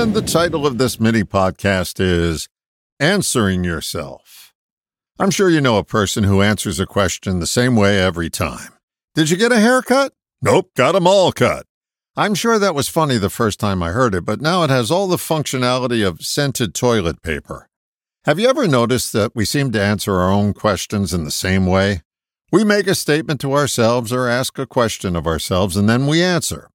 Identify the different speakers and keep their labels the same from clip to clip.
Speaker 1: And the title of this mini podcast is Answering Yourself. I'm sure you know a person who answers a question the same way every time. Did you get a haircut? Nope, got got 'em all cut. I'm sure that was funny the first time I heard it, but now it has all the functionality of scented toilet paper. Have you ever noticed that we seem to answer our own questions in the same way? We make a statement to ourselves or ask a question of ourselves, and then we answer.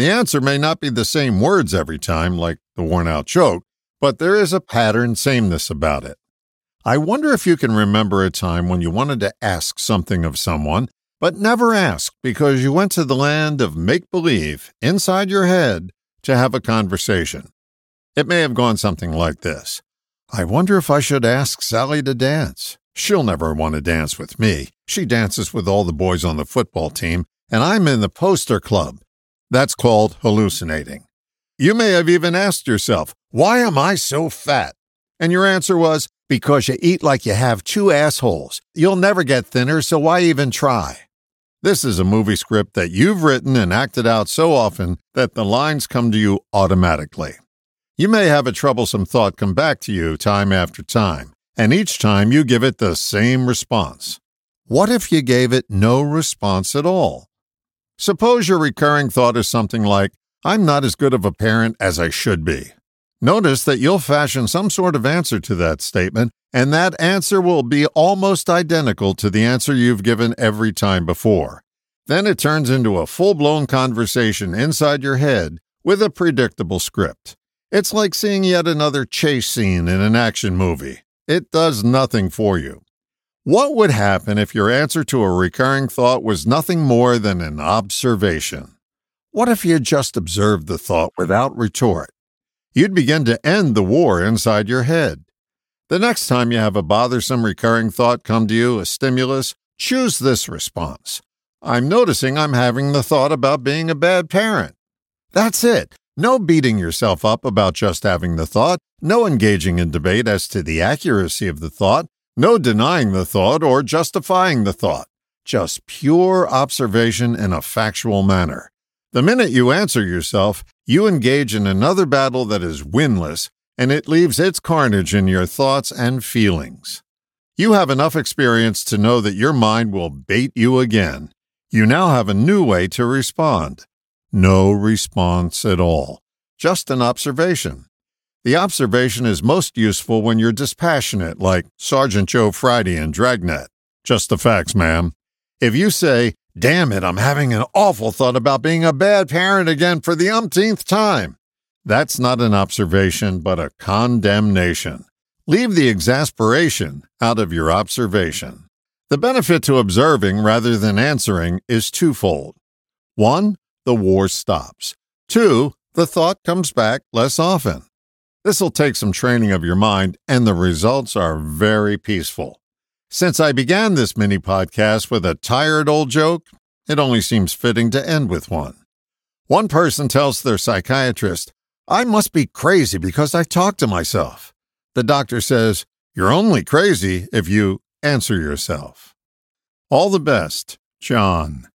Speaker 1: The answer may not be the same words every time, like the worn out joke, but there is a pattern sameness about it. I wonder if you can remember a time when you wanted to ask something of someone, but never asked because you went to the land of make believe inside your head to have a conversation. It may have gone something like this I wonder if I should ask Sally to dance. She'll never want to dance with me. She dances with all the boys on the football team, and I'm in the poster club. That's called hallucinating. You may have even asked yourself, Why am I so fat? And your answer was, Because you eat like you have two assholes. You'll never get thinner, so why even try? This is a movie script that you've written and acted out so often that the lines come to you automatically. You may have a troublesome thought come back to you time after time, and each time you give it the same response. What if you gave it no response at all? Suppose your recurring thought is something like, I'm not as good of a parent as I should be. Notice that you'll fashion some sort of answer to that statement, and that answer will be almost identical to the answer you've given every time before. Then it turns into a full blown conversation inside your head with a predictable script. It's like seeing yet another chase scene in an action movie. It does nothing for you. What would happen if your answer to a recurring thought was nothing more than an observation? What if you just observed the thought without retort? You'd begin to end the war inside your head. The next time you have a bothersome recurring thought come to you, a stimulus, choose this response. I'm noticing I'm having the thought about being a bad parent. That's it. No beating yourself up about just having the thought, no engaging in debate as to the accuracy of the thought, no denying the thought or justifying the thought, just pure observation in a factual manner. The minute you answer yourself, you engage in another battle that is winless, and it leaves its carnage in your thoughts and feelings. You have enough experience to know that your mind will bait you again. You now have a new way to respond. No response at all, just an observation. The observation is most useful when you're dispassionate, like Sergeant Joe Friday in Dragnet. Just the facts, ma'am. If you say, Damn it, I'm having an awful thought about being a bad parent again for the umpteenth time, that's not an observation, but a condemnation. Leave the exasperation out of your observation. The benefit to observing rather than answering is twofold. One, the war stops. Two, the thought comes back less often. This will take some training of your mind, and the results are very peaceful. Since I began this mini podcast with a tired old joke, it only seems fitting to end with one. One person tells their psychiatrist, I must be crazy because I talk to myself. The doctor says, You're only crazy if you answer yourself. All the best, John.